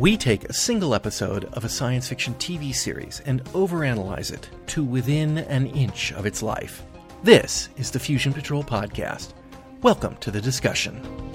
We take a single episode of a science fiction TV series and overanalyze it to within an inch of its life. This is the Fusion Patrol Podcast. Welcome to the discussion.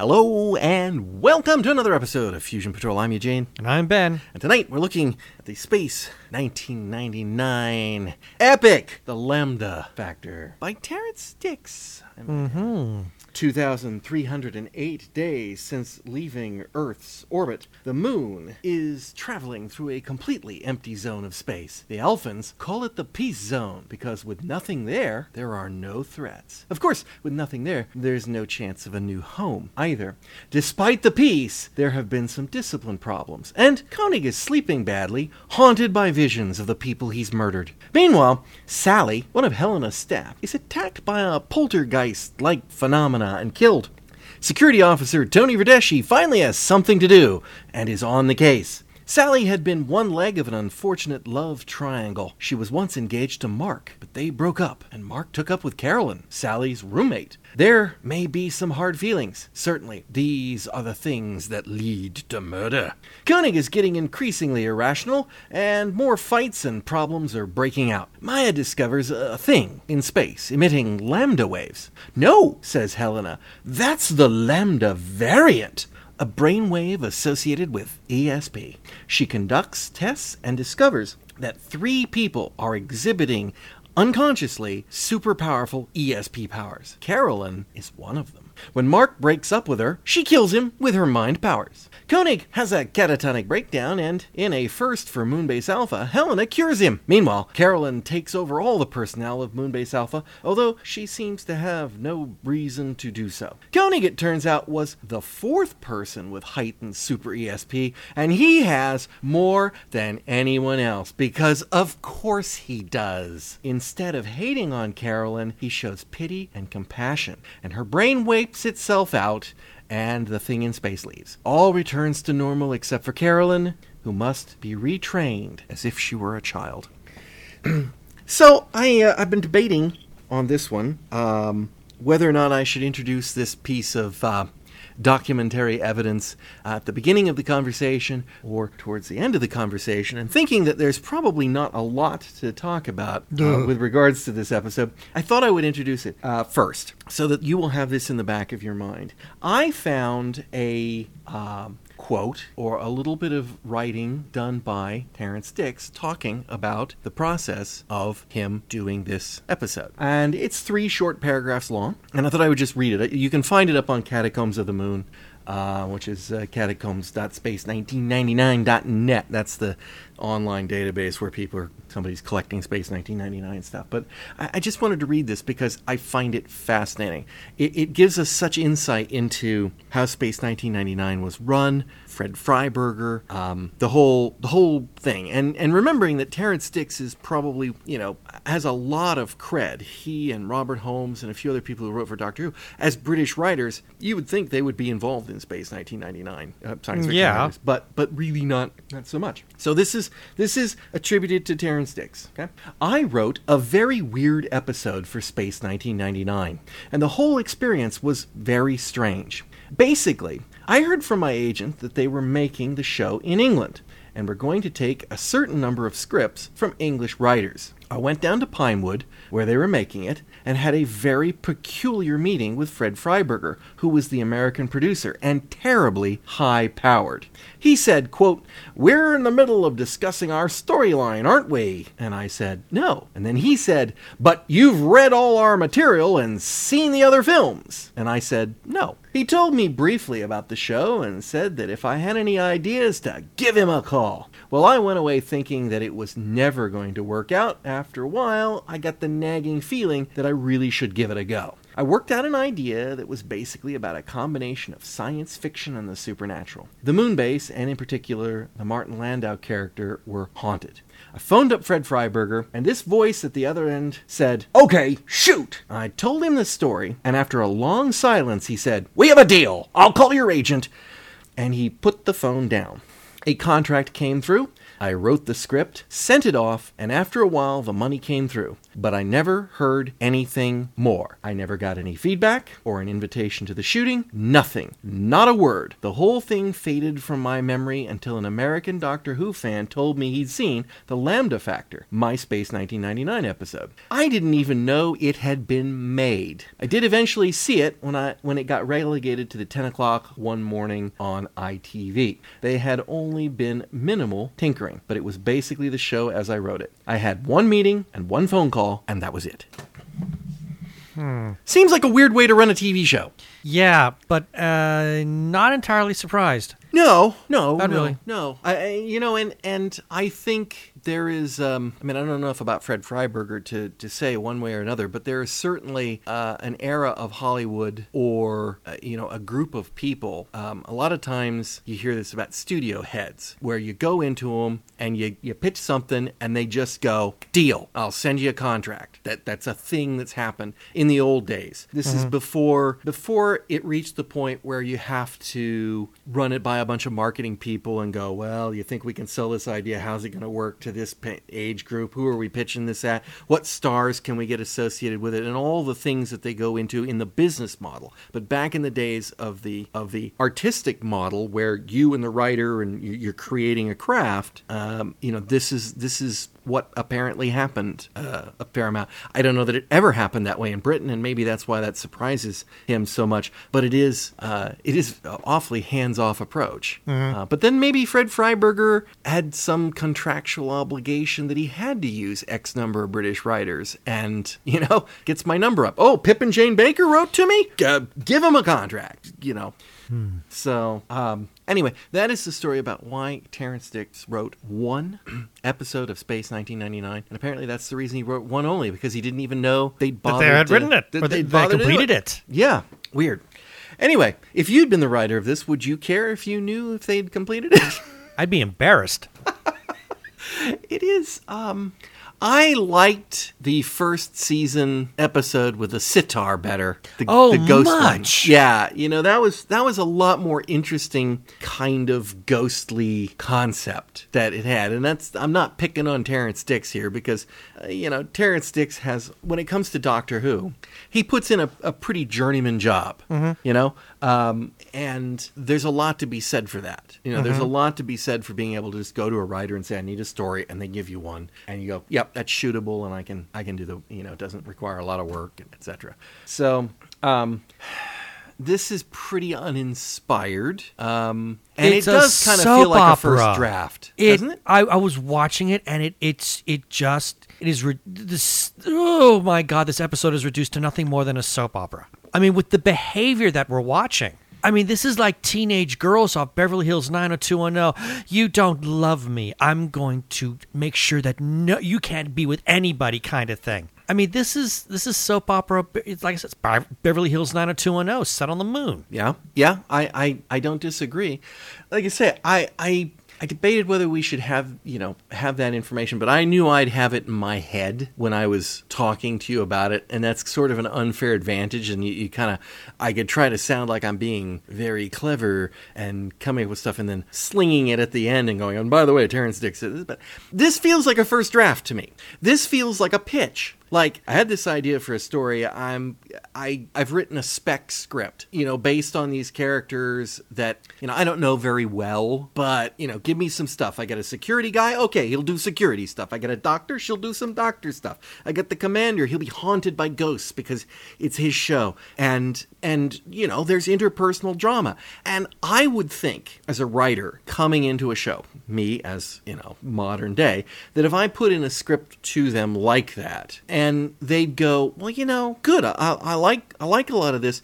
Hello and welcome to another episode of Fusion Patrol. I'm Eugene. And I'm Ben. And tonight we're looking at the Space 1999 epic, The Lambda Factor by Terrence Dicks. Mm-hmm. 2,308 days since leaving Earth's orbit, the moon is traveling through a completely empty zone of space. The Alphans call it the peace zone because with nothing there, there are no threats. Of course, with nothing there, there's no chance of a new home either. Despite the peace, there have been some discipline problems, and Koenig is sleeping badly, haunted by visions of the people he's murdered. Meanwhile, Sally, one of Helena's staff, is attacked by a poltergeist like phenomenon Uh, and killed. Security officer Tony Verdeschi finally has something to do and is on the case. Sally had been one leg of an unfortunate love triangle. She was once engaged to Mark, but they broke up, and Mark took up with Carolyn, Sally's roommate. There may be some hard feelings. Certainly, these are the things that lead to murder. Koenig is getting increasingly irrational, and more fights and problems are breaking out. Maya discovers a thing in space emitting lambda waves. No, says Helena, that's the lambda variant a brainwave associated with ESP. She conducts tests and discovers that three people are exhibiting unconsciously super powerful ESP powers. Carolyn is one of them. When Mark breaks up with her, she kills him with her mind powers. Koenig has a catatonic breakdown, and in a first for Moonbase Alpha, Helena cures him. Meanwhile, Carolyn takes over all the personnel of Moonbase Alpha, although she seems to have no reason to do so. Koenig, it turns out, was the fourth person with heightened super ESP, and he has more than anyone else, because of course he does. Instead of hating on Carolyn, he shows pity and compassion, and her brain wipes itself out and the thing in space leaves. All returns to normal except for Carolyn, who must be retrained as if she were a child. so I uh, I've been debating on this one um, whether or not I should introduce this piece of uh, documentary evidence at the beginning of the conversation or towards the end of the conversation, and thinking that there's probably not a lot to talk about uh, with regards to this episode, I thought I would introduce it uh, first so that you will have this in the back of your mind. I found a. Um, quote or a little bit of writing done by Terrence Dicks talking about the process of him doing this episode. And it's three short paragraphs long, and I thought I would just read it. You can find it up on Catacombs of the Moon. Uh, which is uh, catacombs.space1999.net. That's the online database where people are somebody's collecting space 1999 stuff. But I, I just wanted to read this because I find it fascinating. It, it gives us such insight into how Space 1999 was run, Fred Freiberger, um, the whole the whole thing, and and remembering that Terrence Dicks is probably you know has a lot of cred. He and Robert Holmes and a few other people who wrote for Doctor Who as British writers, you would think they would be involved in Space 1999 uh, science fiction Yeah. writers, but but really not not so much. So this is this is attributed to Terrence Dicks. Okay, I wrote a very weird episode for Space 1999, and the whole experience was very strange. Basically, I heard from my agent that they were making the show in England and were going to take a certain number of scripts from English writers. I went down to Pinewood, where they were making it, and had a very peculiar meeting with Fred Freiberger, who was the American producer and terribly high powered. He said, quote, We're in the middle of discussing our storyline, aren't we? And I said, No. And then he said, But you've read all our material and seen the other films. And I said, No. He told me briefly about the show and said that if I had any ideas to give him a call. Well, I went away thinking that it was never going to work out. After a while, I got the nagging feeling that I really should give it a go. I worked out an idea that was basically about a combination of science fiction and the supernatural. The moon base, and in particular the Martin Landau character, were haunted. I phoned up Fred Freiberger, and this voice at the other end said, Okay, shoot! I told him the story, and after a long silence, he said, We have a deal! I'll call your agent. And he put the phone down. A contract came through. I wrote the script, sent it off, and after a while, the money came through. But I never heard anything more. I never got any feedback or an invitation to the shooting. Nothing. Not a word. The whole thing faded from my memory until an American Doctor Who fan told me he'd seen the Lambda Factor, my Space 1999 episode. I didn't even know it had been made. I did eventually see it when I when it got relegated to the 10 o'clock one morning on ITV. They had only been minimal tinkering, but it was basically the show as I wrote it. I had one meeting and one phone call, and that was it. Hmm. Seems like a weird way to run a TV show. Yeah, but uh, not entirely surprised. No, no, Not no, really. no. I, I, you know, and and I think there is. Um, I mean, I don't know enough about Fred Freiberger to to say one way or another, but there is certainly uh, an era of Hollywood, or uh, you know, a group of people. Um, a lot of times you hear this about studio heads, where you go into them and you you pitch something, and they just go, "Deal, I'll send you a contract." That that's a thing that's happened in the old days. This is before before it reached the point where you have to run it by a bunch of marketing people and go, well, you think we can sell this idea? How's it going to work to this age group? Who are we pitching this at? What stars can we get associated with it? And all the things that they go into in the business model. But back in the days of the of the artistic model, where you and the writer and you- you're creating a craft, um, you know, this is this is what apparently happened uh, a fair amount. I don't know that it ever happened that way in Britain, and maybe that's why that surprises him so much. But it is uh, it is an awfully hands off approach. Uh, but then maybe Fred Freiberger had some contractual obligation that he had to use X number of British writers, and you know gets my number up. Oh, Pip and Jane Baker wrote to me. Uh, give him a contract. You know. So, um, anyway, that is the story about why Terrence Dicks wrote one episode of Space 1999, and apparently that's the reason he wrote one only because he didn't even know they'd That bothered they had to- written it, that or they'd they do completed it. Yeah, weird. Anyway, if you'd been the writer of this, would you care if you knew if they'd completed it? I'd be embarrassed. it is. Um, I liked the first season episode with the sitar better. The, Oh, the ghost much. one. Yeah, you know that was that was a lot more interesting kind of ghostly concept that it had, and that's I'm not picking on Terrence Dicks here because uh, you know Terrence Dicks has when it comes to Doctor Who, he puts in a, a pretty journeyman job. You know, um, and there's a lot to be said for that. You know, there's a lot to be said for being able to just go to a writer and say, "I need a story," and they give you one, and you go, "Yep, that's shootable," and I can I can do the you know it doesn't require a lot of work, etc. So. Um, this is pretty uninspired, um, and It's it does kind of feel like a first opera. draft, It, doesn't it? I, I was watching it, and it it's it just it is re- this. Oh my god, this episode is reduced to nothing more than a soap opera. I mean, with the behavior that we're watching. I mean, this is like teenage girls off Beverly Hills 90210. You don't love me. I'm going to make sure that no, you can't be with anybody, kind of thing. I mean, this is this is soap opera. It's like I said, it's Beverly Hills 90210, set on the moon. Yeah, yeah, I, I, I don't disagree. Like I say, I, I, I debated whether we should have, you know, have that information, but I knew I'd have it in my head when I was talking to you about it, and that's sort of an unfair advantage. And you, you kind of, I could try to sound like I'm being very clever and coming up with stuff, and then slinging it at the end and going, oh, and by the way, Terrence Dicks but this feels like a first draft to me. This feels like a pitch like i had this idea for a story. I'm i i've written a spec script you know based on these characters that you know i don't know very well but you know give me some stuff. I got a security guy. Okay he'll do security stuff. I got a doctor. She'll do some doctor stuff. I got the commander. He'll be haunted by ghosts because it's his show. And and you know there's interpersonal drama. And i would think as a writer coming into a show me as you know modern day that if i put in a script to them like that they'd go well you know good i, I like i like a lot of this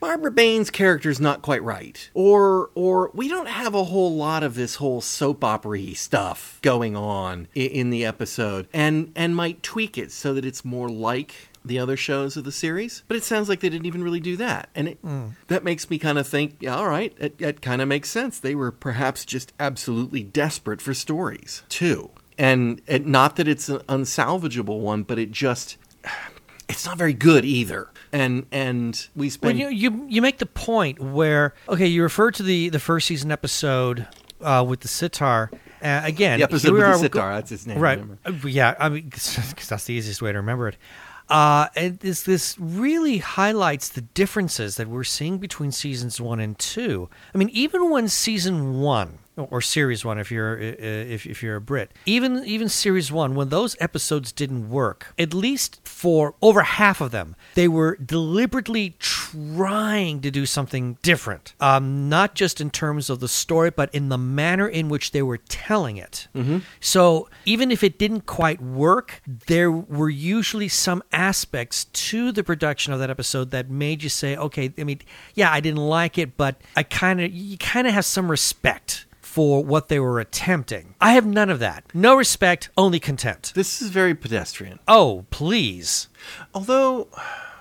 Barbara Bain's character's not quite right. Or or we don't have a whole lot of this whole soap opera stuff going on in, in the episode and and might tweak it so that it's more like the other shows of the series. But it sounds like they didn't even really do that. And it, hmm. that makes me kind of think, yeah, all right, it, it kind of makes sense. They were perhaps just absolutely desperate for stories, too. And, and not that it's an unsalvageable one, but it just it's not very good either. And and we Well, spend you, you you make the point where okay, you refer to the the first season episode uh, with the sitar, Uh, again, The episode with the sitar, that's his name. right? remember? Uh, Yeah, I mean, because that's the easiest way to remember it. Uh, and this this really highlights the differences that we're seeing between seasons one and two. I mean, even when season one or series one, if you're if if you're a Brit, even even series one, when those episodes didn't work, at least for over half of them, they were deliberately trying to do something different. Um, not just in terms of the story, but in the manner in which they were telling it. So even if it didn't quite work, there were usually some aspects to the production of that episode that made you say, okay, I mean, yeah, I didn't like it, but I kind of, you kind of have some respect for what they were attempting. I have none of that. No respect, only contempt. This is very pedestrian. Oh, please. Although,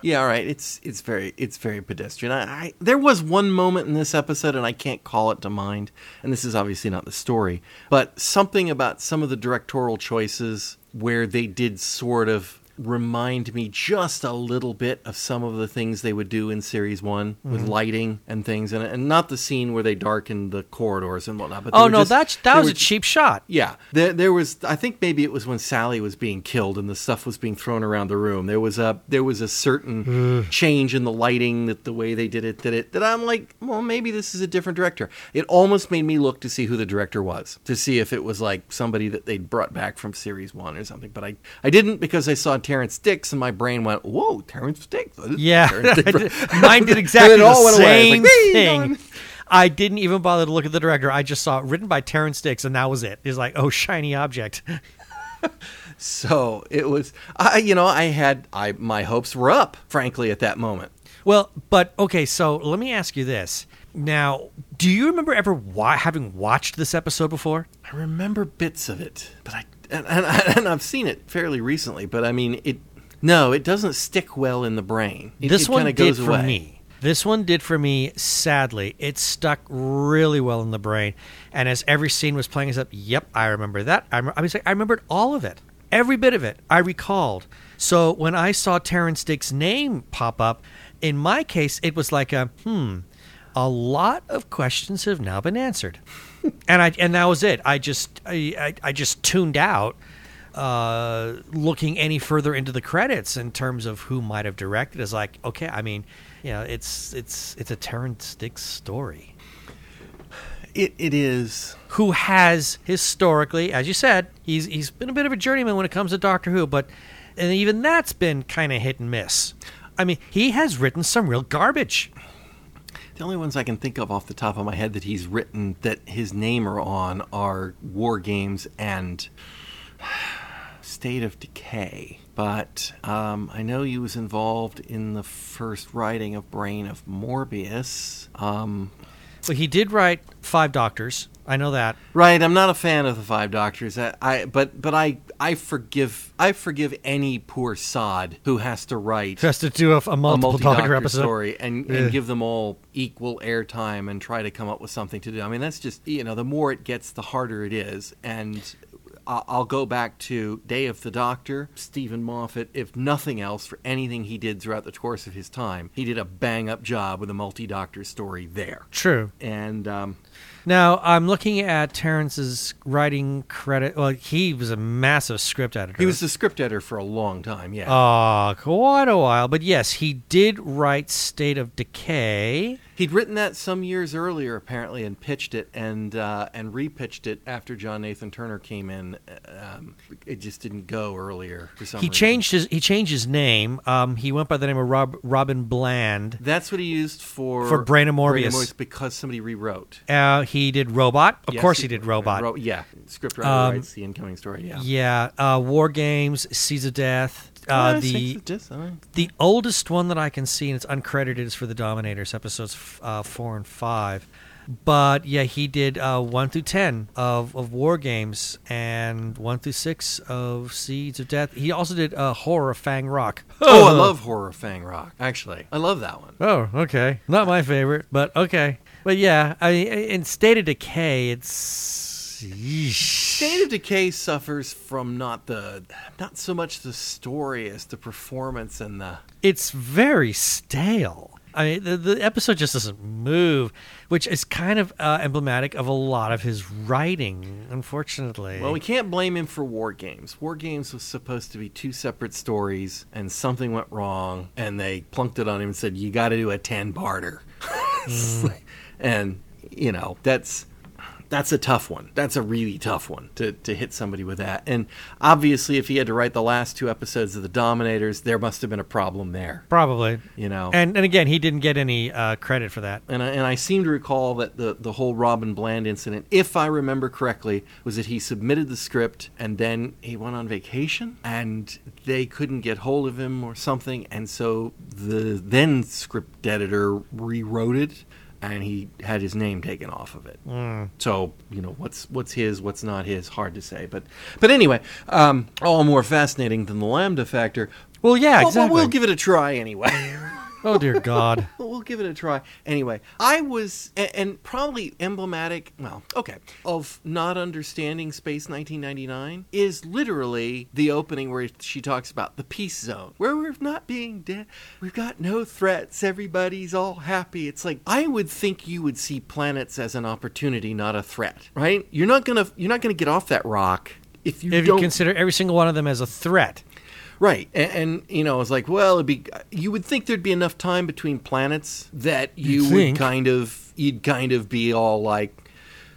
yeah, all right, it's it's very it's very pedestrian. I, I there was one moment in this episode, and I can't call it to mind. And this is obviously not the story, but something about some of the directorial choices where they did sort of remind me just a little bit of some of the things they would do in series one with mm-hmm. lighting and things, and and not the scene where they darkened the corridors and whatnot. But Oh no, just- that's that was were a cheap shot. yeah, there, there was. I think maybe it was when Sally was being killed and the stuff was being thrown around the room. There was a there was a certain change in the lighting that the way they did it that it that I'm like, well, maybe this is a different director. It almost made me look to see who the director was to see if it was like somebody that they'd brought back from series one or something. But I I didn't because I saw Terrence Dicks and my brain went, whoa, Terrence Dicks. Yeah, Terrence Dicks?" Mine did exactly And it all the went away. I was same like, thing. dong." I didn't even bother to look at the director. I just saw it written by Terrence Dicks, and that was it. It's like, oh, shiny object. So it was. I you know I had I my hopes were up frankly at that moment. Well, but okay, so let me ask you this. Now, do you remember ever wa- having watched this episode before? I remember bits of it, but I and, and, and I've seen it fairly recently. But I mean, it no, it doesn't stick well in the brain. It, this it one did for away. me. This one did for me. Sadly, it stuck really well in the brain. And as every scene was playing, I said, "Yep, I remember that." I, rem- I was like, I remembered all of it, every bit of it. I recalled. So when I saw Terrence Dick's name pop up, in my case, it was like a hmm. A lot of questions have now been answered, and I and that was it. I just I, I, I just tuned out uh, looking any further into the credits in terms of who might have directed is like, okay, I mean, you know, it's it's it's a Terrence Dicks story. It it is. Who has historically, as you said, he's he's been a bit of a journeyman when it comes to Doctor Who, but and even that's been kind of hit and miss. I mean, he has written some real garbage. The only ones I can think of off the top of my head that he's written that his name are on are War Games and State of Decay. But um, I know he was involved in the first writing of Brain of Morbius. Um, But he did write Five Doctors. I know that. Right, I'm not a fan of the Five Doctors. I, I but but I I forgive I forgive any poor sod who has to write Just to do a, a multiple multi-doctor episode. story and, and give them all equal airtime and try to come up with something to do. I mean, that's just you know, the more it gets, the harder it is. And I- I'll go back to Day of the Doctor, Steven Moffat. If nothing else, for anything he did throughout the course of his time, he did a bang up job with a multi-doctor story there. True. And um, Now I'm looking at Terrence's writing credit. Well, he was a massive script editor. he was the script editor for a long time. Yeah. uh, quite a while, but yes, he did write State of Decay. He'd written that some years earlier, apparently, and pitched it and uh, and repitched it after John Nathan-Turner came in. Um, it just didn't go earlier for some He reason. changed his he changed his name. Um, he went by the name of Rob, Robin Bland. That's what he used for For Brain of Morbius. because somebody rewrote. Uh, he did Robot. Of Yes, course, he did Robot. Ro- yeah, scriptwriter Um, writes the incoming story. Yeah. Yeah, uh, War Games, Seeds of Death. Uh, the six of dis- the oldest one that I can see, and it's uncredited, is for the Dominators, episodes f- uh, four and five. But yeah, he did uh, one through ten of, of War Games and one through six of Seeds of Death. He also did uh, Horror of Fang Rock. Oh, I love Horror Fang Rock. Actually, I love that one. Oh, okay. Not my favorite, but okay. But yeah, I in State of Decay, it's. State of Decay suffers from not the not so much the story as the performance and the it's very stale. I mean, the, the episode just doesn't move, which is kind of uh, emblematic of a lot of his writing, unfortunately. Well, we can't blame him for War Games. War Games was supposed to be two separate stories, and something went wrong, and they plunked it on him and said, "You got to do a ten-parter." and you know that's that's a tough one. That's a really tough one to, to hit somebody with that. And obviously, if he had to write the last two episodes of The Dominators, there must have been a problem there. Probably. You know. And and again, he didn't get any uh, credit for that. And I, and I seem to recall that the, the whole Robin Bland incident, if I remember correctly, was that he submitted the script and then he went on vacation and they couldn't get hold of him or something. And so the then script editor rewrote it and he had his name taken off of it. Mm. So you know what's what's his, what's not his, hard to say. But but anyway, um, all more fascinating than the lambda factor. Well, yeah, Well, exactly. we'll give it a try anyway. oh dear God. Well, give it a try. Anyway, I was, and, and probably emblematic, well, okay, of not understanding Space 1999 is literally the opening where she talks about the peace zone, where we're not being dead. We've got no threats. Everybody's all happy. It's like, I would think you would see planets as an opportunity, not a threat, right? You're not going to, you're not going to get off that rock if you If you consider every single one of them as a threat. Right, and, and you know, it's like, well, it'd be. You would think there'd be enough time between planets that you You'd would think. kind of, you'd kind of be all like,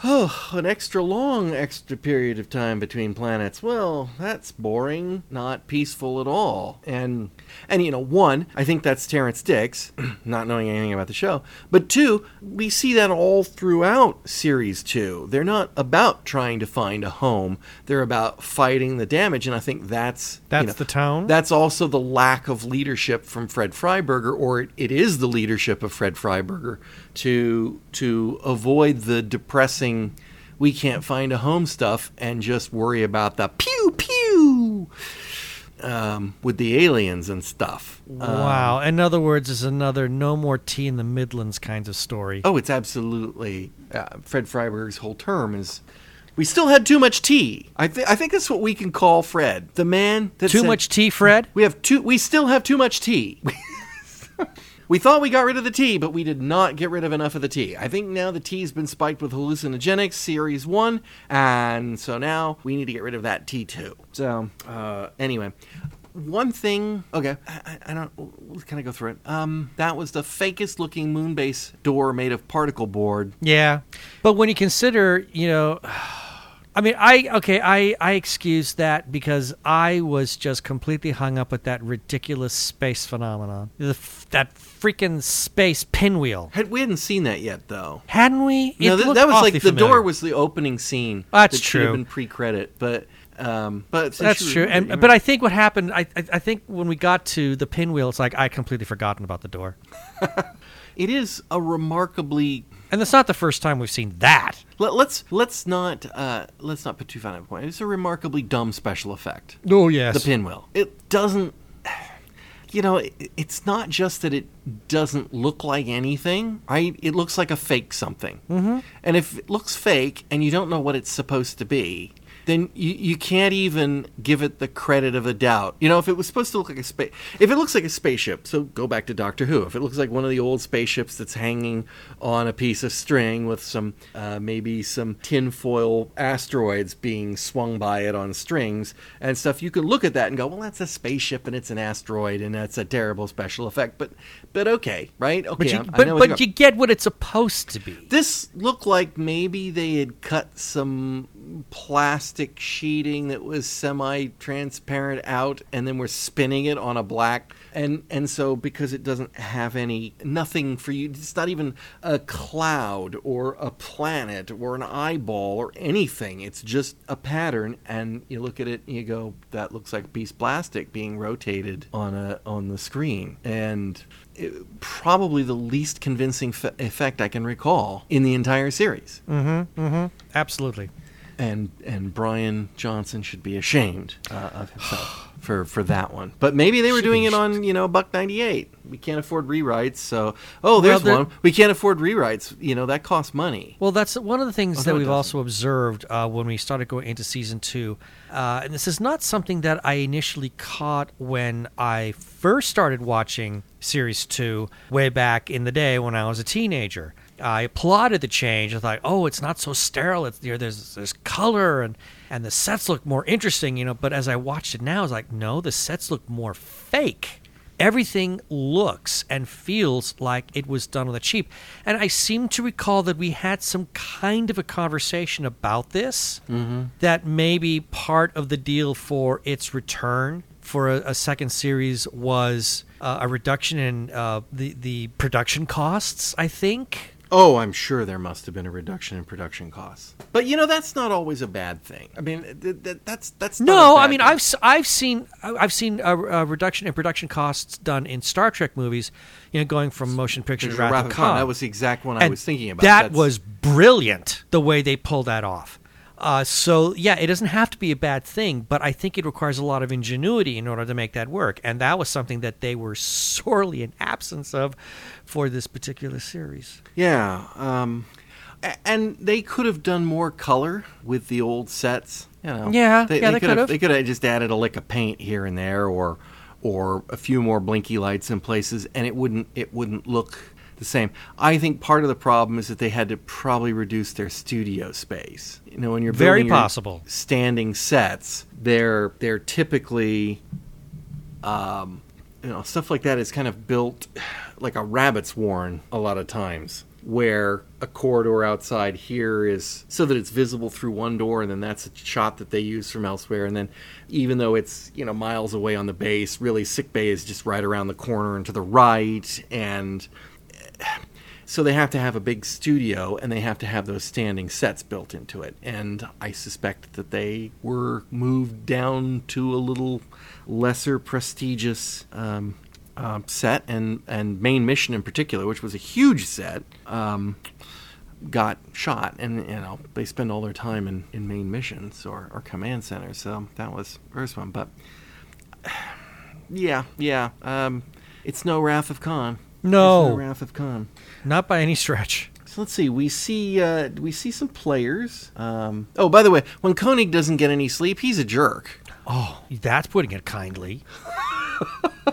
oh, an extra long extra period of time between planets. Well, that's boring, not peaceful at all. And and you know, one, I think that's Terrence Dicks, not knowing anything about the show. But two, we see that all throughout series two. They're not about trying to find a home; they're about fighting the damage. And I think that's that's you know, the tone. that's also the lack of leadership from Fred Freiberger, or it, it is the leadership of Fred Freiberger to to avoid the depressing we can't find a home stuff and just worry about the pew pew um, with the aliens and stuff. wow. In other words, it's another no more tea in the Midlands kinds of story. Oh, it's absolutely uh, Fred Freiberger's whole term is. We still had too much tea. I, th- I think that's what we can call Fred, the man that Too said- much tea, Fred? We have too. We still have too much tea. we thought we got rid of the tea, but we did not get rid of enough of the tea. I think now the tea's been spiked with hallucinogenics, series one, and so now we need to get rid of that tea too. So uh, anyway. One thing, okay, I, I don't. Can I go through it? Um, that was the fakest looking moon base door made of particle board. Yeah. But when you consider, you know, I mean, I okay, I I excuse that because I was just completely hung up with that ridiculous space phenomenon. The, f- that freaking space pinwheel. Had we hadn't seen that yet, though. Hadn't we? No, th- that was like the familiar. door was the opening scene. That's that should have true. been pre-credit, but um, but That's true, and it, but I think what happened, I, I I think when we got to the pinwheel, it's like I completely forgotten about the door, it is a remarkably. And that's not the first time we've seen that. Let, let's let's not uh, let's not put too fine a point. It's a remarkably dumb special effect. Oh yes, The pinwheel. It doesn't. You know, it, it's not just that it doesn't look like anything, right? It looks like a fake something. Mm-hmm. And if it looks fake and you don't know what it's supposed to be, then you, you can't even give it the credit of a doubt. You know, if it was supposed to look like a space, if it looks like a spaceship, so go back to Doctor Who. If it looks like one of the old spaceships that's hanging on a piece of string with some uh, maybe some tinfoil asteroids being swung by it on strings and stuff, you can look at that and go, well, that's a spaceship and it's an asteroid and that's a terrible special effect. But but okay, right? Okay, but you, but, but you get what it's supposed to be. this looked like maybe they had cut some plastic sheeting that was semi-transparent out and then we're spinning it on a black and and so because it doesn't have any nothing for you it's not even a cloud or a planet or an eyeball or anything it's just a pattern and you look at it and you go that looks like a piece of plastic being rotated on a on the screen and it, probably the least convincing f- effect I can recall in the entire series. Mm-hmm. Mm-hmm. Absolutely. And and Brian Johnson should be ashamed uh, of himself. for for that one. But maybe they were doing it on you know buck ninety eight. We can't afford rewrites, so oh, there's there- one. We can't afford rewrites. You know that costs money. Well, that's one of the things Oh, that no, we've also observed uh, when we started going into season two. Uh, and this is not something that I initially caught when I first started watching series two way back in the day when I was a teenager. I applauded the change. I thought, oh, it's not so sterile. It's you know, there's there's color and and the sets look more interesting, you know. But as I watched it now, I was like, no, the sets look more fake everything looks and feels like it was done on the cheap. And I seem to recall that we had some kind of a conversation about this, that maybe part of the deal for its return for a, a second series was uh, a reduction in uh, the, the production costs, I think. Oh, I'm sure there must have been a reduction in production costs. But you know that's not always a bad thing. I mean, th- th- that's that's not No, I mean thing. I've I've seen I've seen a, a reduction in production costs done in Star Trek movies, you know, going from motion pictures to Wrath Wrath of of Khan. Khan. That was the exact one I was thinking about. That That's- was brilliant the way they pulled that off. Uh, so yeah, it doesn't have to be a bad thing, but I think it requires a lot of ingenuity in order to make that work, and that was something that they were sorely in absence of for this particular series. Yeah, um, and they could have done more color with the old sets. You know, Yeah, yeah, they could could have. They could have just added a lick of paint here and there, or or a few more blinky lights in places, and it wouldn't it wouldn't look the same. I think part of the problem is that they had to probably reduce their studio space. You know, when you're Very possible. standing sets, they're they're typically um, you know, stuff like that is kind of built like a rabbit's warren a lot of times, where a corridor outside here is so that it's visible through one door, and then that's a shot that they use from elsewhere. And then, even though it's you know miles away on the base, really sick bay is just right around the corner and to the right, and so they have to have a big studio and they have to have those standing sets built into it. And I suspect that they were moved down to a little lesser prestigious um, um, set, and and main mission in particular, which was a huge set. Um, got shot and you know they spend all their time in, in main missions or, or command centers so that was first one but yeah yeah um, it's no wrath of khan No. Wrath of khan Not by any stretch. so let's see. We see uh, we see some players. Um, oh, by the way, when Koenig doesn't get any sleep, he's a jerk. Oh, that's putting it kindly.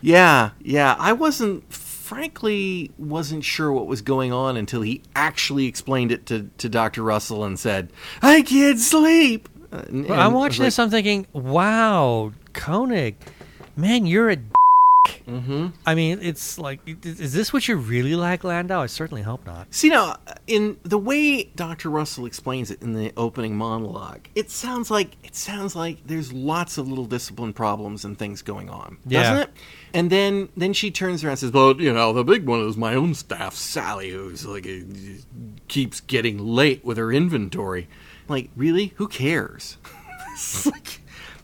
Yeah, yeah. I wasn't, frankly, wasn't sure what was going on until he actually explained it to, to Doctor Russell and said, "I can't sleep." Uh, and- Well, I'm watching like, this. I'm thinking, wow, Koenig, man, you're a. D- Mhm. I mean, it's like, is this what you really like, Landau? I certainly hope not. See now, in the way Dr. Russell explains it in the opening monologue, it sounds like it sounds like there's lots of little discipline problems and things going on, Yeah. doesn't it? And then then she turns around and says, "Well, you know, the big one is my own staff, Sally, who's like uh, keeps getting late with her inventory. Like, really? Who cares? Like,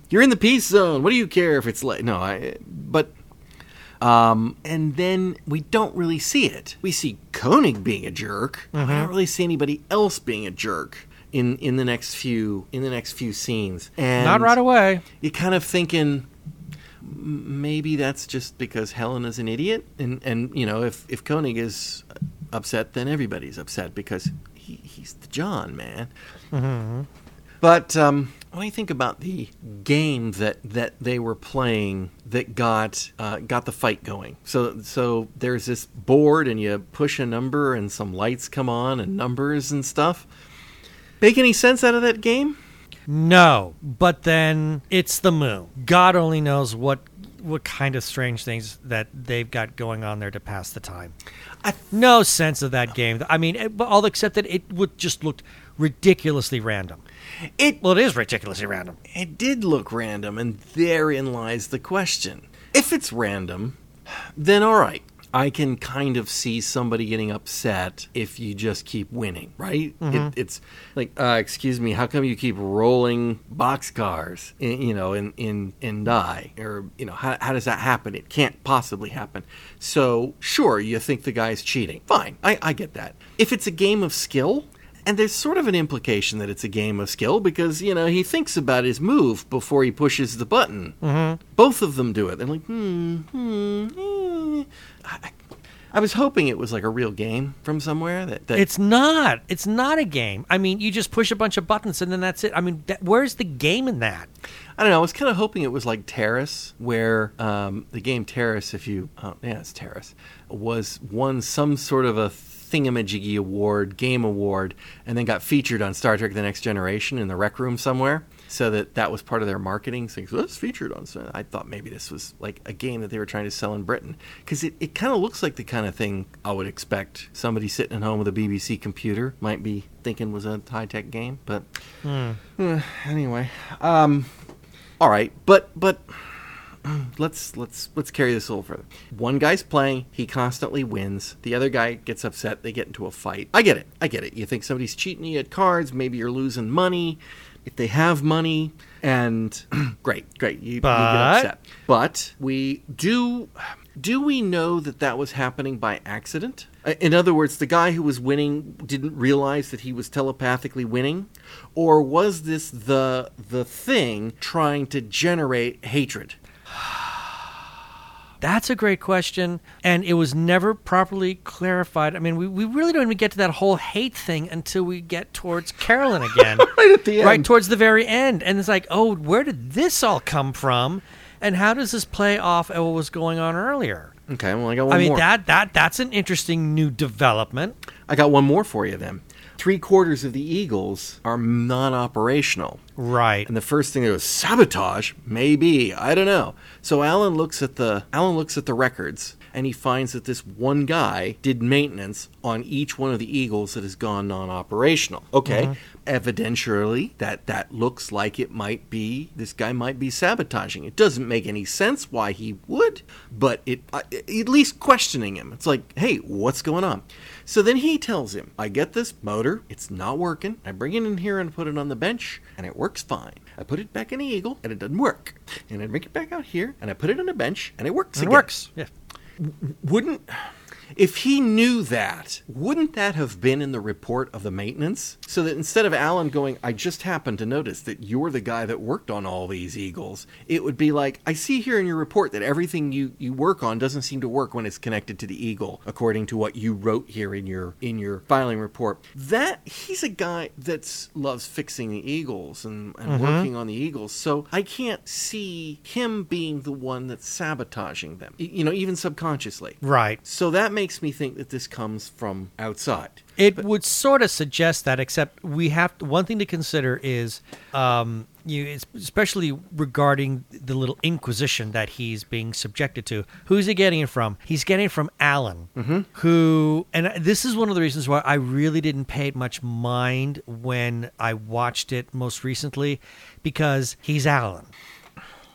you're in the peace zone. What do you care if it's late? No, I. But um, and then we don't really see it. We see Koenig being a jerk. I don't really see anybody else being a jerk in in the next few in the next few scenes. And not right away. You're kind of thinking maybe that's just because Helen is an idiot, and and you know if if Koenig is upset, then everybody's upset because he, he's the John man. But um, when I think about the game that, that they were playing that got uh, got the fight going, so so there's this board and you push a number and some lights come on and numbers and stuff. Make any sense out of that game? No, but then it's the moon. God only knows what what kind of strange things that they've got going on there to pass the time. I- no sense of that game. I mean, but all except that it would just looked ridiculously random. It Well, it is ridiculously random. it did look random, and therein lies the question. If it's random, then all right. I can kind of see somebody getting upset if you just keep winning, right? It, it's like, uh, excuse me, how come you keep rolling boxcars, in, you know, in, in, in die? Or, you know, how, how does that happen? It can't possibly happen. So, sure, you think the guy's cheating. Fine, I, I get that. If it's a game of skill, And there's sort of an implication that it's a game of skill because, you know, he thinks about his move before he pushes the button. Mm-hmm. Both of them do it. They're like, hmm, hmm, hmm. I, I was hoping it was like a real game from somewhere. That, that It's not. It's not a game. I mean, you just push a bunch of buttons and then that's it. I mean, that, where's the game in that? I don't know. I was kind of hoping it was like Terrace, where um, the game Terrace, if you, oh, yeah, it's Terrace, was one some sort of a thingamajiggy award, game award, and then got featured on Star Trek: The Next Generation in the rec room somewhere. So that that was part of their marketing. So it's featured on. So I thought maybe this was like a game that they were trying to sell in Britain because it, it kind of looks like the kind of thing I would expect somebody sitting at home with a BBC computer might be thinking was a high tech game. But uh, anyway, um, all right, but but let's let's let's carry this a little further. One guy's playing, he constantly wins. The other guy gets upset, they get into a fight. I get it. I get it. You think somebody's cheating you at cards, maybe you're losing money. If they have money and great, great, you, you get upset. But we do do we know that that was happening by accident? In other words, the guy who was winning didn't realize that he was telepathically winning, or was this the the thing trying to generate hatred? That's a great question, and it was never properly clarified. I mean, we, we really don't even get to that whole hate thing until we get towards Carolyn again. Right at the Right towards the very end. And it's like, oh, where did this all come from? And how does this play off at what was going on earlier? Okay, well I got one I mean, more. that, that that's an interesting new development. I got one more for you then. Three quarters of the Eagles are non-operational. Right. And the first thing that was sabotage, maybe I don't know. So Alan looks at the Alan looks at the records and he finds that this one guy did maintenance on each one of the Eagles that has gone non-operational. Okay, evidentially that that looks like it might be this guy might be sabotaging. It doesn't make any sense why he would, but it uh, at least questioning him. It's like, hey, what's going on? So then he tells him, I get this motor, it's not working. I bring it in here and put it on the bench, and it works fine. I put it back in the Eagle, and it doesn't work. And I bring it back out here, and I put it on a bench, and it works It again. works. Yeah. Wouldn't. If he knew that, wouldn't that have been in the report of the maintenance? So that instead of Alan going, I just happened to notice that you're the guy that worked on all these Eagles, it would be like, I see here in your report that everything you, you work on doesn't seem to work when it's connected to the Eagle, according to what you wrote here in your in your filing report. That he's a guy that loves fixing the Eagles and, and mm-hmm. working on the Eagles. So I can't see him being the one that's sabotaging them. You know, even subconsciously. Right. So that makes me think that this comes from outside. It would sort of suggest that, except we have one thing to consider is, um, you especially regarding the little inquisition that he's being subjected to. Who's he getting it from? He's getting it from Alan, who, and this is one of the reasons why I really didn't pay it much mind when I watched it most recently, because he's Alan.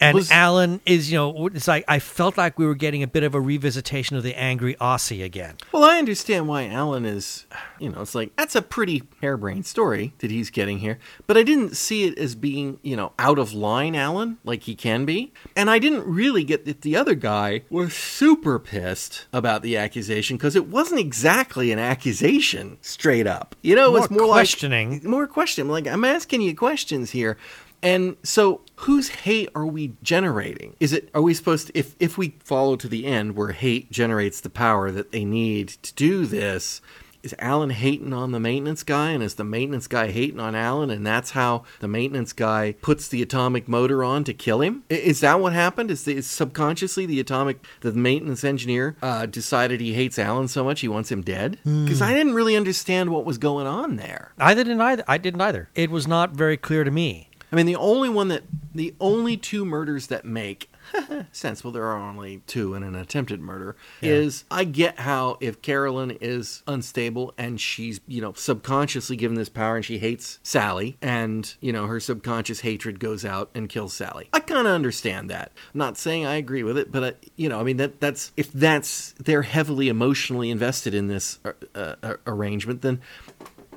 And Was- Alan is, you know, it's like I felt like we were getting a bit of a revisitation of the angry Aussie again. Well, I understand why Alan is, you know, it's like, that's a pretty harebrained story that he's getting here. But I didn't see it as being, you know, out of line Alan, like he can be. And I didn't really get that the other guy was super pissed about the accusation because it wasn't exactly an accusation straight up. You know, it was More more questioning. Like, more question. Like, I'm asking you questions here. And so, whose hate are we generating? Is it are we supposed to if if we follow to the end where hate generates the power that they need to do this? Is Alan hating on the maintenance guy, and is the maintenance guy hating on Alan, and that's how the maintenance guy puts the atomic motor on to kill him? Is that what happened? Is, the, is subconsciously the atomic the maintenance engineer uh, decided he hates Alan so much he wants him dead? Because I didn't really understand what was going on there. I didn't either. I didn't either. It was not very clear to me. I mean, the only one that, the only two murders that make sense, well, there are only two in an attempted murder, is I get how if Carolyn is unstable and she's, you know, subconsciously given this power and she hates Sally and, you know, her subconscious hatred goes out and kills Sally. I kind of understand that. I'm not saying I agree with it, but, uh, you know, I mean, that that's, if that's, they're heavily emotionally invested in this uh, uh, arrangement, then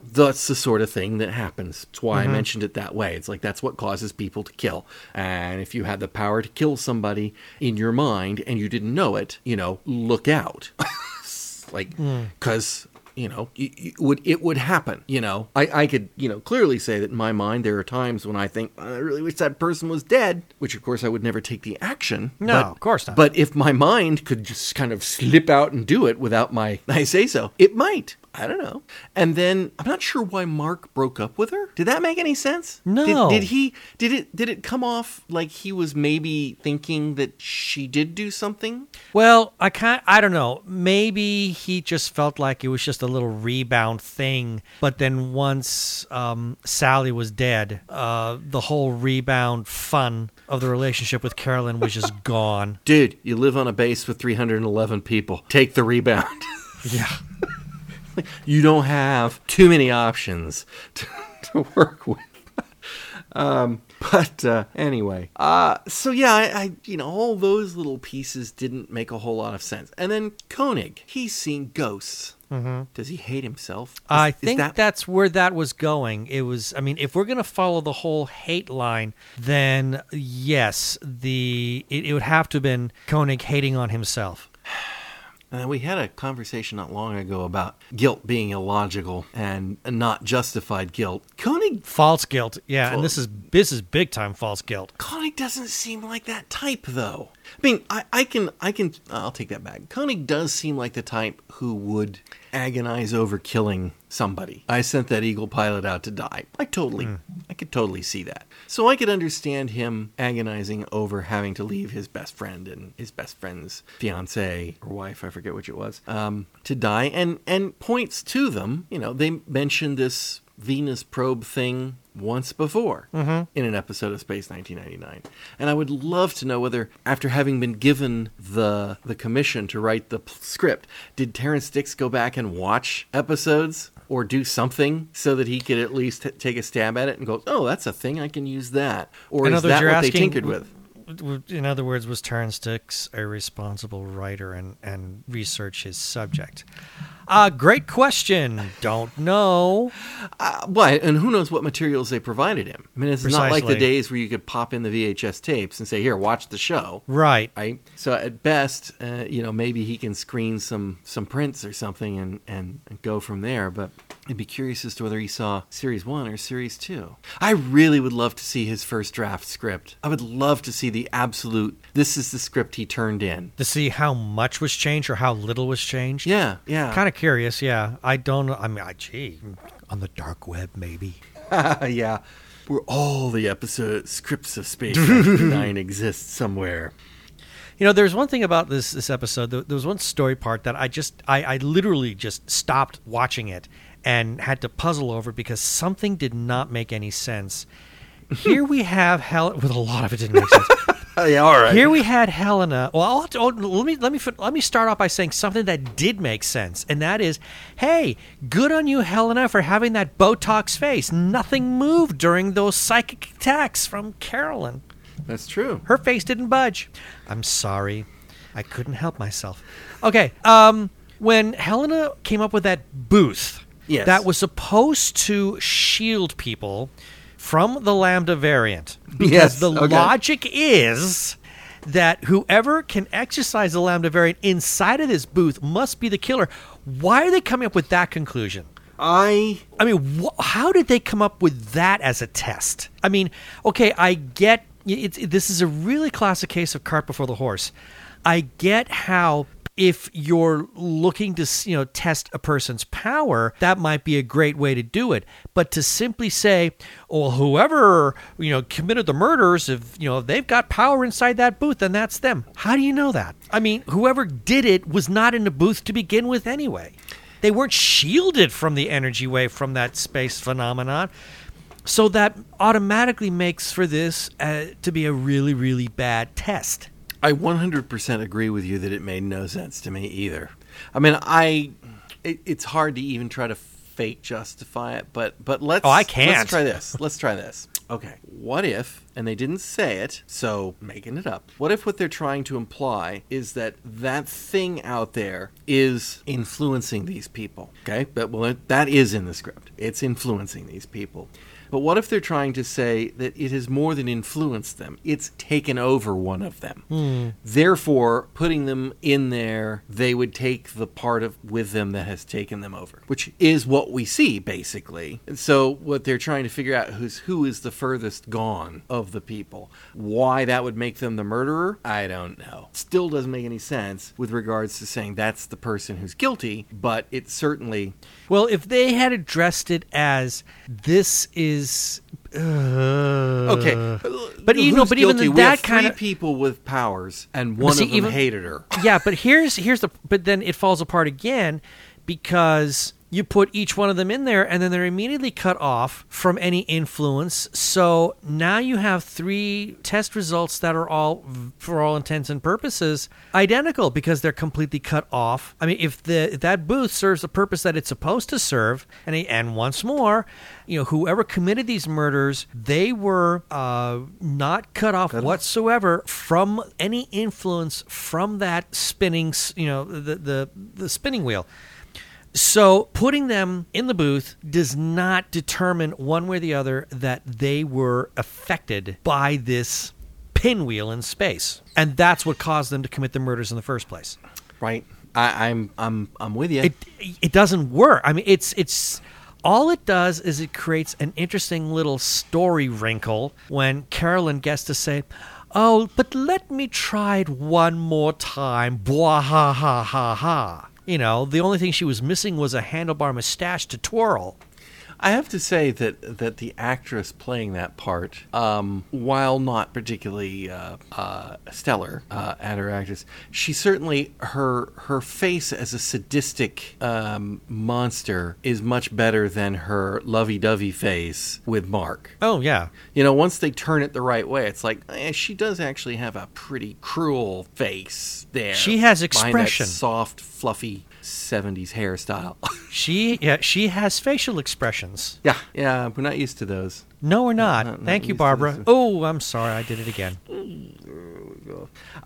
that's the sort of thing that happens. That's why I mm-hmm. mentioned it that way. It's like that's what causes people to kill. And if you had the power to kill somebody in your mind and you didn't know it, you know, look out. like, hmm. because you know, y- would it would happen. You know, I, I could you know clearly say that in my mind there are times when I think I really wish that person was dead, which of course I would never take the action. No, but- of course not. But if my mind could just kind of slip out and do it without my I say so, it might. I don't know. And then I'm not sure why Mark broke up with her. Did that make any sense? No. Did, did he? Did it? Did it come off like he was maybe thinking that she did do something? Well, I can't. I don't know. Maybe he just felt like it was just a little rebound thing. But then once um, Sally was dead, uh, the whole rebound fun of the relationship with Carolyn was just gone. Dude, you live on a base with 311 people. Take the rebound. Yeah. you don't have too many options to, to work with. Um, but uh, anyway, uh, so yeah, I, I, you know, all those little pieces didn't make a whole lot of sense. And then Koenig, he's seen ghosts. Mm-hmm. Does he hate himself? Is- I think that- that's where that was going. It was, I mean, if we're going to follow the whole hate line, then yes, the it, it would have to have been Koenig hating on himself. Uh, we had a conversation not long ago about guilt being illogical and not justified guilt. Koenig False guilt, yeah, and this is this is big time false guilt. Koenig doesn't seem like that type, though. I mean, I, I can, I can, I'll take that back. Koenig does seem like the type who would agonize over killing somebody. I sent that Eagle pilot out to die. I totally, I could totally see that. So I could understand him agonizing over having to leave his best friend and his best friend's fiance or wife, I forget which it was, um, to die, and and points to them. You know, they mentioned this Venus probe thing once before in an episode of Space 1999. And I would love to know whether, after having been given the the commission to write the p- script, did Terrence Dicks go back and watch episodes or do something so that he could at least t- take a stab at it and go, "Oh, that's a thing I can use that," or In is that what they tinkered with? In other words, was Dicks a responsible writer and, and research his subject? Uh, great question. Don't know. Uh, why? And who knows what materials they provided him? I mean, it's not like the days where you could pop in the VHS tapes and say, "Here, watch the show." Right. right? So at best, uh, you know, maybe he can screen some some prints or something and, and and go from there. But I'd be curious as to whether he saw series one or series two. I really would love to see his first draft script. I would love to see the absolute. This is the script he turned in. To see how much was changed or how little was changed. Yeah, yeah, Kind of curious. Yeah. I don't. I mean, I, gee, on the dark web, maybe. yeah. Where all the episode scripts of Space Nine exist somewhere. You know, there's one thing about this this episode. There, there was one story part that I just, I, I literally just stopped watching it and had to puzzle over because something did not make any sense. Here we have Hel with a lot of it didn't make sense. Yeah, all right. Here we had Helena. Well, I'll to, oh, let me let me let me start off by saying something that did make sense, and that is, hey, good on you, Helena, for having that Botox face. Nothing moved during those psychic attacks from Carolyn. That's true. Her face didn't budge. I'm sorry. I couldn't help myself. Okay. Um, when Helena came up with that booth Yes. that was supposed to shield people from the Lambda variant. Because Yes, the okay. logic is that whoever can exercise the Lambda variant inside of this booth must be the killer. Why are they coming up with that conclusion? I I mean, wh- how did they come up with that as a test? I mean, okay, I get it's, this is a really classic case of cart before the horse. I get how if you're looking to you know test a person's power, that might be a great way to do it. But to simply say, "Well, whoever you know committed the murders, if you know they've got power inside that booth, then that's them." How do you know that? I mean, whoever did it was not in the booth to begin with anyway. They weren't shielded from the energy wave from that space phenomenon. So that automatically makes for this uh, to be a really, really bad test. I 100% agree with you that it made no sense to me either. I mean, I it, it's hard to even try to fake justify it, but but let's Oh, I can't. Let's try this. Let's try this. Okay. What if and they didn't say it, so making it up. What if what they're trying to imply is that that thing out there is influencing these people? Okay, but well, that is in the script. It's influencing these people. But what if they're trying to say that it has more than influenced them? It's taken over one of them. Hmm. Therefore, putting them in there, they would take the part of with them that has taken them over, which is what we see basically. And so, what they're trying to figure out who's who is the furthest gone of the people. Why that would make them the murderer, I don't know. Still doesn't make any sense with regards to saying that's the person who's guilty, but it certainly Well, if they had addressed it as this is. Uh, Okay, but you know, but even guilty? have that kind three of people with powers, and one see, of them even- hated her. yeah, but here's here's the but then it falls apart again because you put each one of them in there and then they're immediately cut off from any influence. So now you have three test results that are all for all intents and purposes identical because they're completely cut off. I mean, if the if that booth serves the purpose that it's supposed to serve and and once more, you know, whoever committed these murders, they were uh, not cut off whatsoever from any influence from that spinning, you know, the the, the spinning wheel. So putting them in the booth does not determine one way or the other that they were affected by this pinwheel in space, and that's what caused them to commit the murders in the first place. Right? I, I'm I'm I'm with you. It it doesn't work. I mean, it's it's all it does is it creates an interesting little story wrinkle when Carolyn gets to say. Oh, but let me try it one more time. Blah ha ha ha ha. You know, the only thing she was missing was a handlebar mustache to twirl. I have to say that that the actress playing that part, um, while not particularly uh, uh, stellar uh, at her actress, she certainly her her face as a sadistic um, monster is much better than her lovey-dovey face with Mark. Oh yeah, You know, once they turn it the right way, it's like eh, she does actually have a pretty cruel face there. She has expression. soft, fluffy '70s hairstyle. she yeah she has facial expressions. yeah, yeah, we're not used to those. No, we're not. not- not Thank you, Barbara. Oh, I'm sorry, I did it again.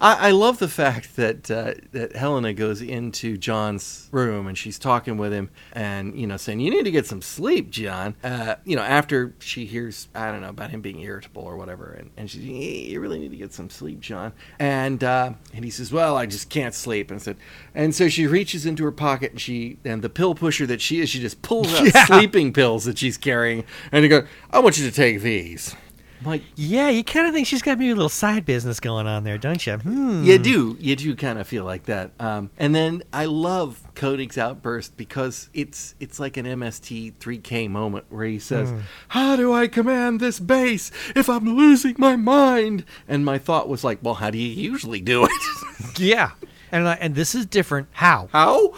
I, I love the fact that uh, that Helena goes into John's room and she's talking with him and you know saying you need to get some sleep, John. Uh, you know after she hears I don't know about him being irritable or whatever, and, and she's you really need to get some sleep, John. And uh, and he says, well, I just can't sleep. And said, and so she reaches into her pocket and she and the pill pusher that she is, she just pulls out Yeah. sleeping pills that she's carrying and he goes, I want you to take these. I'm like, Yeah, you kind of think she's got maybe a little side business going on there, don't you? Hmm. You do. You do kind of feel like that. Um, and then I love Koenig's outburst because it's it's like an MST 3K moment where he says, "How do I command this base if I'm losing my mind?" And my thought was like, "Well, how do you usually do it?" Yeah, and I, and this is different. How? how?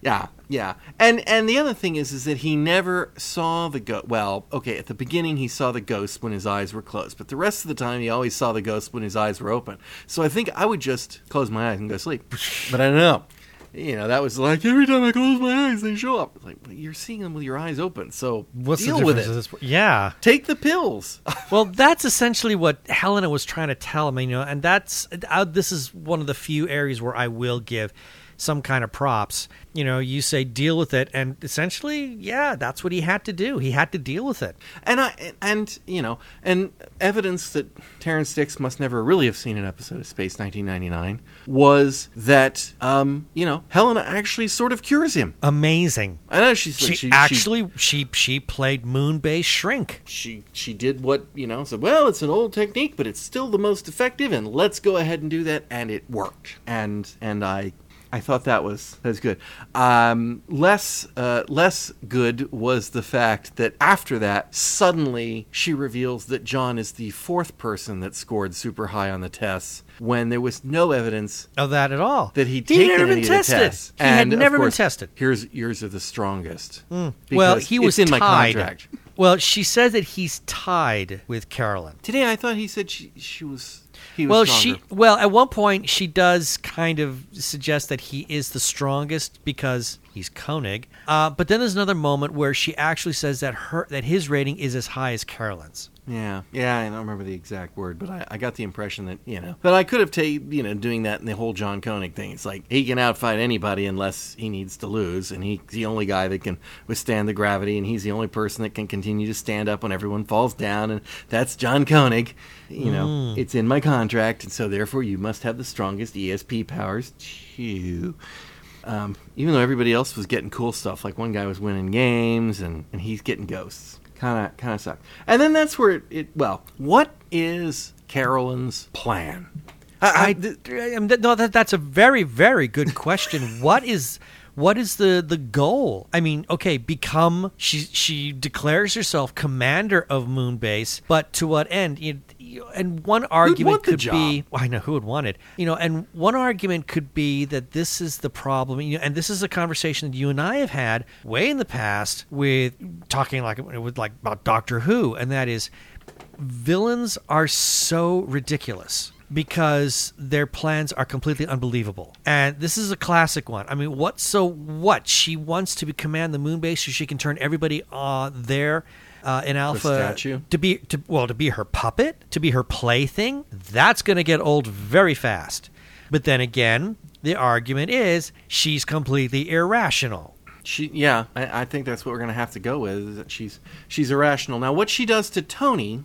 Yeah, yeah. And and the other thing is is that he never saw the ghost. Well, okay, at the beginning he saw the ghost when his eyes were closed, but the rest of the time he always saw the ghost when his eyes were open. So I think I would just close my eyes and go to sleep. But I don't know. You know, that was like every time I close my eyes, they show up. It's like well, you're seeing them with your eyes open, so What's deal the with difference? it. Is this, yeah. Take the pills. Well, that's essentially what Helena was trying to tell him, you know, and that's uh, this is one of the few areas where I will give some kind of props. You know, you say deal with it, and essentially, yeah, that's what he had to do. He had to deal with it. and I and you know, and evidence that Terrence Dicks must never really have seen an episode of Space 1999 was that um, you know Helena actually sort of cures him. Amazing. I know she's She, she, actually she she played Moonbase Shrink. she she did what you know said. Well, it's an old technique, but it's still the most effective, and let's go ahead and do that, and it worked. And and I. I thought that was that was good. Um, less uh, less good was the fact that after that, suddenly she reveals that John is the fourth person that scored super high on the tests when there was no evidence Of that at all. that he'd He'd taken never any been tested. tests. He had And, of never been tested. Here's yours are the strongest. well, he was in my contract. Well, she says that he's tied with Carolyn. Today I thought he said she she was he was Well, stronger. she well at one point she does kind of suggest that he is the strongest because he's Koenig. Uh, but then there's another moment where she actually says that her that his rating is as high as Carolyn's. Yeah, yeah, I don't remember the exact word, but I, I got the impression that you know. But I could have taken you know doing that in the whole John Koenig thing. It's like he can outfight anybody unless he needs to lose, and he's the only guy that can withstand the gravity, and he's the only person that can continue to stand up when everyone falls down, and that's John Koenig. You know, it's in my contract, and so therefore you must have the strongest ESP powers too. Um, even though everybody else was getting cool stuff, like one guy was winning games, and, and he's getting ghosts. Kind of, kind of sucked. And then that's where it, it. Well, what is Carolyn's plan? I, I, um, th- no, that that's a very very good question. what is what is the the goal? I mean, okay, become she she declares herself commander of Moonbase, but to what end? And one argument could job? be, well, I know who would want it. You know, and one argument could be that this is the problem. You know, and this is a conversation that you and I have had way in the past with talking like with like about Doctor Who, and that is villains are so ridiculous because their plans are completely unbelievable. And this is a classic one. I mean, what so what? She wants to be command the moon base so she can turn everybody uh, there uh, in Alpha to be to well to be her puppet, to be her plaything. That's going to get old very fast. But then again, the argument is she's completely irrational. She, yeah, I, I think that's what we're gonna have to go with. Is that she's she's irrational. Now, what she does to Tony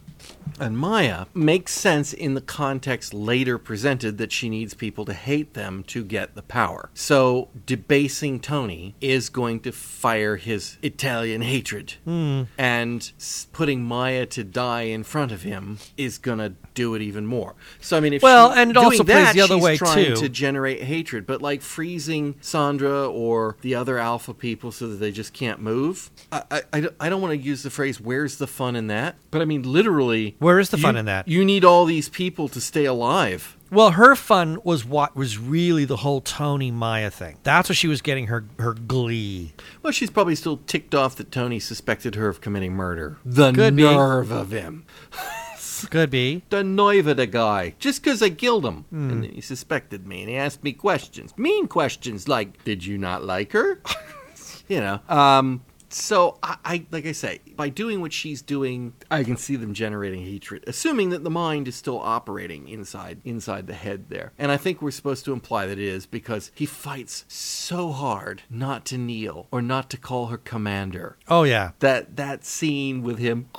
and Maya makes sense in the context later presented that she needs people to hate them to get the power. So, debasing Tony is going to fire his Italian hatred, hmm. and putting Maya to die in front of him is gonna do it even more. So, I mean, if Well, and it doing also plays that, the other she's way, trying too. To generate hatred, but like freezing Sandra or the other alpha people so that they just can't move. I- I, I don't want to use the phrase "Where's the fun in that?" But I mean, literally, Where is the fun you- in that? You need all these people to stay alive. Well, her fun was what was really the whole Tony Maya thing. That's what she was getting her her glee. Well, she's probably still ticked off that Tony suspected her of committing murder. The Could be. nerve of him. Could be. The nerve of the guy. Just because I killed him. Hmm. And then he suspected me and he asked me questions. Mean questions like, Did you not like her? you know. Um, so I, I like I say, by doing what she's doing, I can see them generating hatred, assuming that the mind is still operating inside inside the head there. And I think we're supposed to imply that it is because he fights so hard not to kneel or not to call her commander. Oh yeah. That that scene with him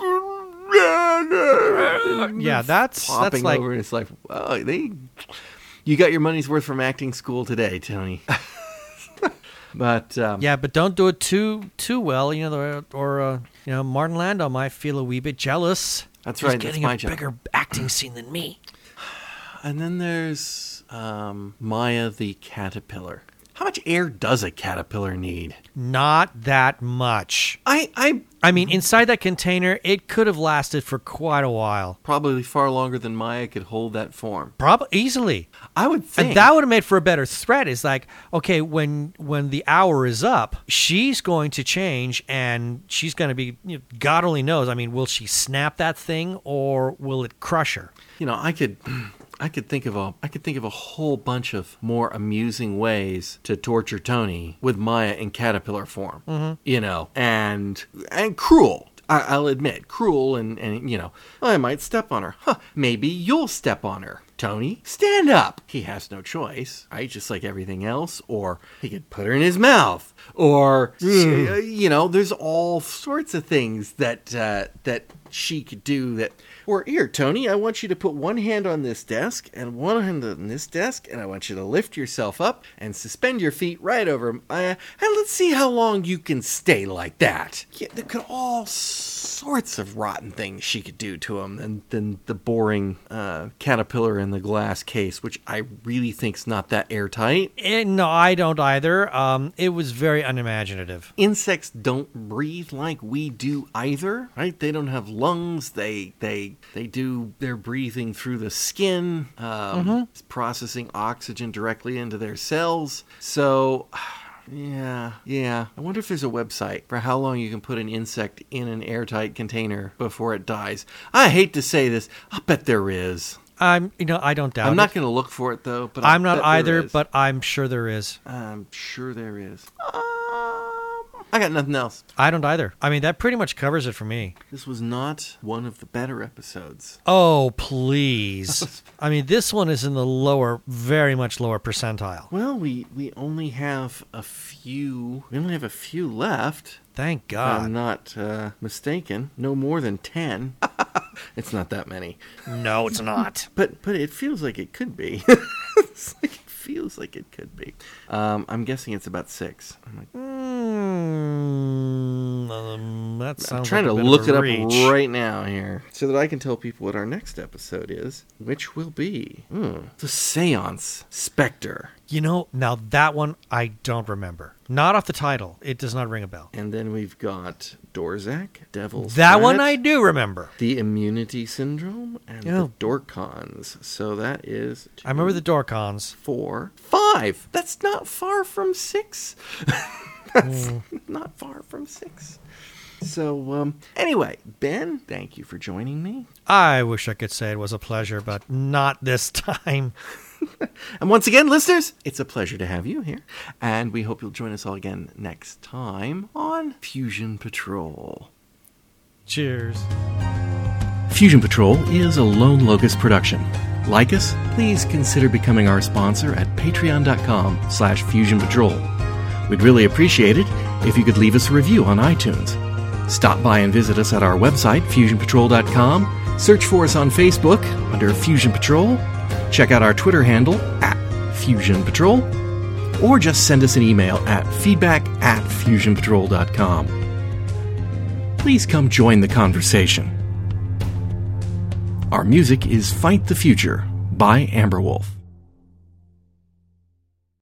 Yeah, that's popping that's like over and it's like, oh, they, you got your money's worth from acting school today, Tony. but um, yeah, but don't do it too too well. You know, or, or uh, you know, Martin Landau might feel a wee bit jealous. That's He's right, that's getting my a job. bigger acting scene than me. and then there's um, Maya the caterpillar. How much air does a caterpillar need? Not that much. I, I I mean, inside that container, it could have lasted for quite a while. probably far longer than Maya could hold that form. Probably easily. I would think And that would have made for a better threat. Is like, okay, when when the hour is up, she's going to change, and she's going to be. You know, God only knows. I mean, will she snap that thing, or will it crush her? you know, I could I could think of a I could think of a whole bunch of more amusing ways to torture Tony with Maya in caterpillar form. Mm-hmm. You know, and and cruel. I, I'll admit, cruel and and you know, I might step on her. Huh, maybe you'll step on her. Tony, stand up. He has no choice, right? Just like everything else. Or he could put her in his mouth. Or, uh, you know, there's all sorts of things that uh, that she could do that. Or here, Tony, I want you to put one hand on this desk and one hand on this desk, and I want you to lift yourself up and suspend your feet right over and let's see how long you can stay like that. Yeah, there could all sorts of rotten things she could do to him than, than the boring uh, caterpillar in the glass case, which I really think's not that airtight. Eh, no, I don't either. Um, it was very unimaginative. insects don't breathe like we do either right they don't have lungs they they they do their breathing through the skin um, processing oxygen directly into their cells. So yeah yeah. I wonder if there's a website for how long you can put an insect in an airtight container before it dies. I hate to say this. I bet there is. I'm, you know, I don't doubt. i'm not going to look for it though but I I'm not either, but I'm sure there is. I'm sure there is. Um, I got nothing else. I don't either. I mean, that pretty much covers it for me. This was not one of the better episodes. Oh, please. I mean, this one is in the lower, very much lower percentile. Well, we we only have a few. We only have a few left. Thank If God. I'm not uh, mistaken. No more than ten. it's not that many, no, it's not. but but it feels like it could be. it's like it feels like it could be. Um, I'm guessing it's about six. I'm like, Mm, that sounds I'm trying like to look it up right now here so that I can tell people what our next episode is, which will be hmm, the Seance Spectre. You know, now that one I don't remember. Not off the title. It does not ring a bell. And then we've got Dorzak, Devil's That one I do remember. the Immunity Syndrome, and Oh. the Dorcons. So that is I remember the Dorcons. four, five. That's not far from six. That's Hmm. not far from six. So, um, anyway, Ben, thank you for joining me. I wish I could say it was a pleasure, but not this time. And once again, listeners, it's a pleasure to have you here. And we hope you'll join us all again next time on Fusion Patrol. Cheers. Fusion Patrol is a Lone Locust production. Like us, please consider becoming our sponsor at patreon.com slash fusion patrol. We'd really appreciate it if you could leave us a review on iTunes. Stop by and visit us at our website, fusionpatrol.com. Search for us on Facebook under Fusion Patrol. Check out our Twitter handle at Fusion Patrol. Or just send us an email at feedback at fusionpatrol.com. Please come join the conversation. Our music is Fight the Future by Amberwolf.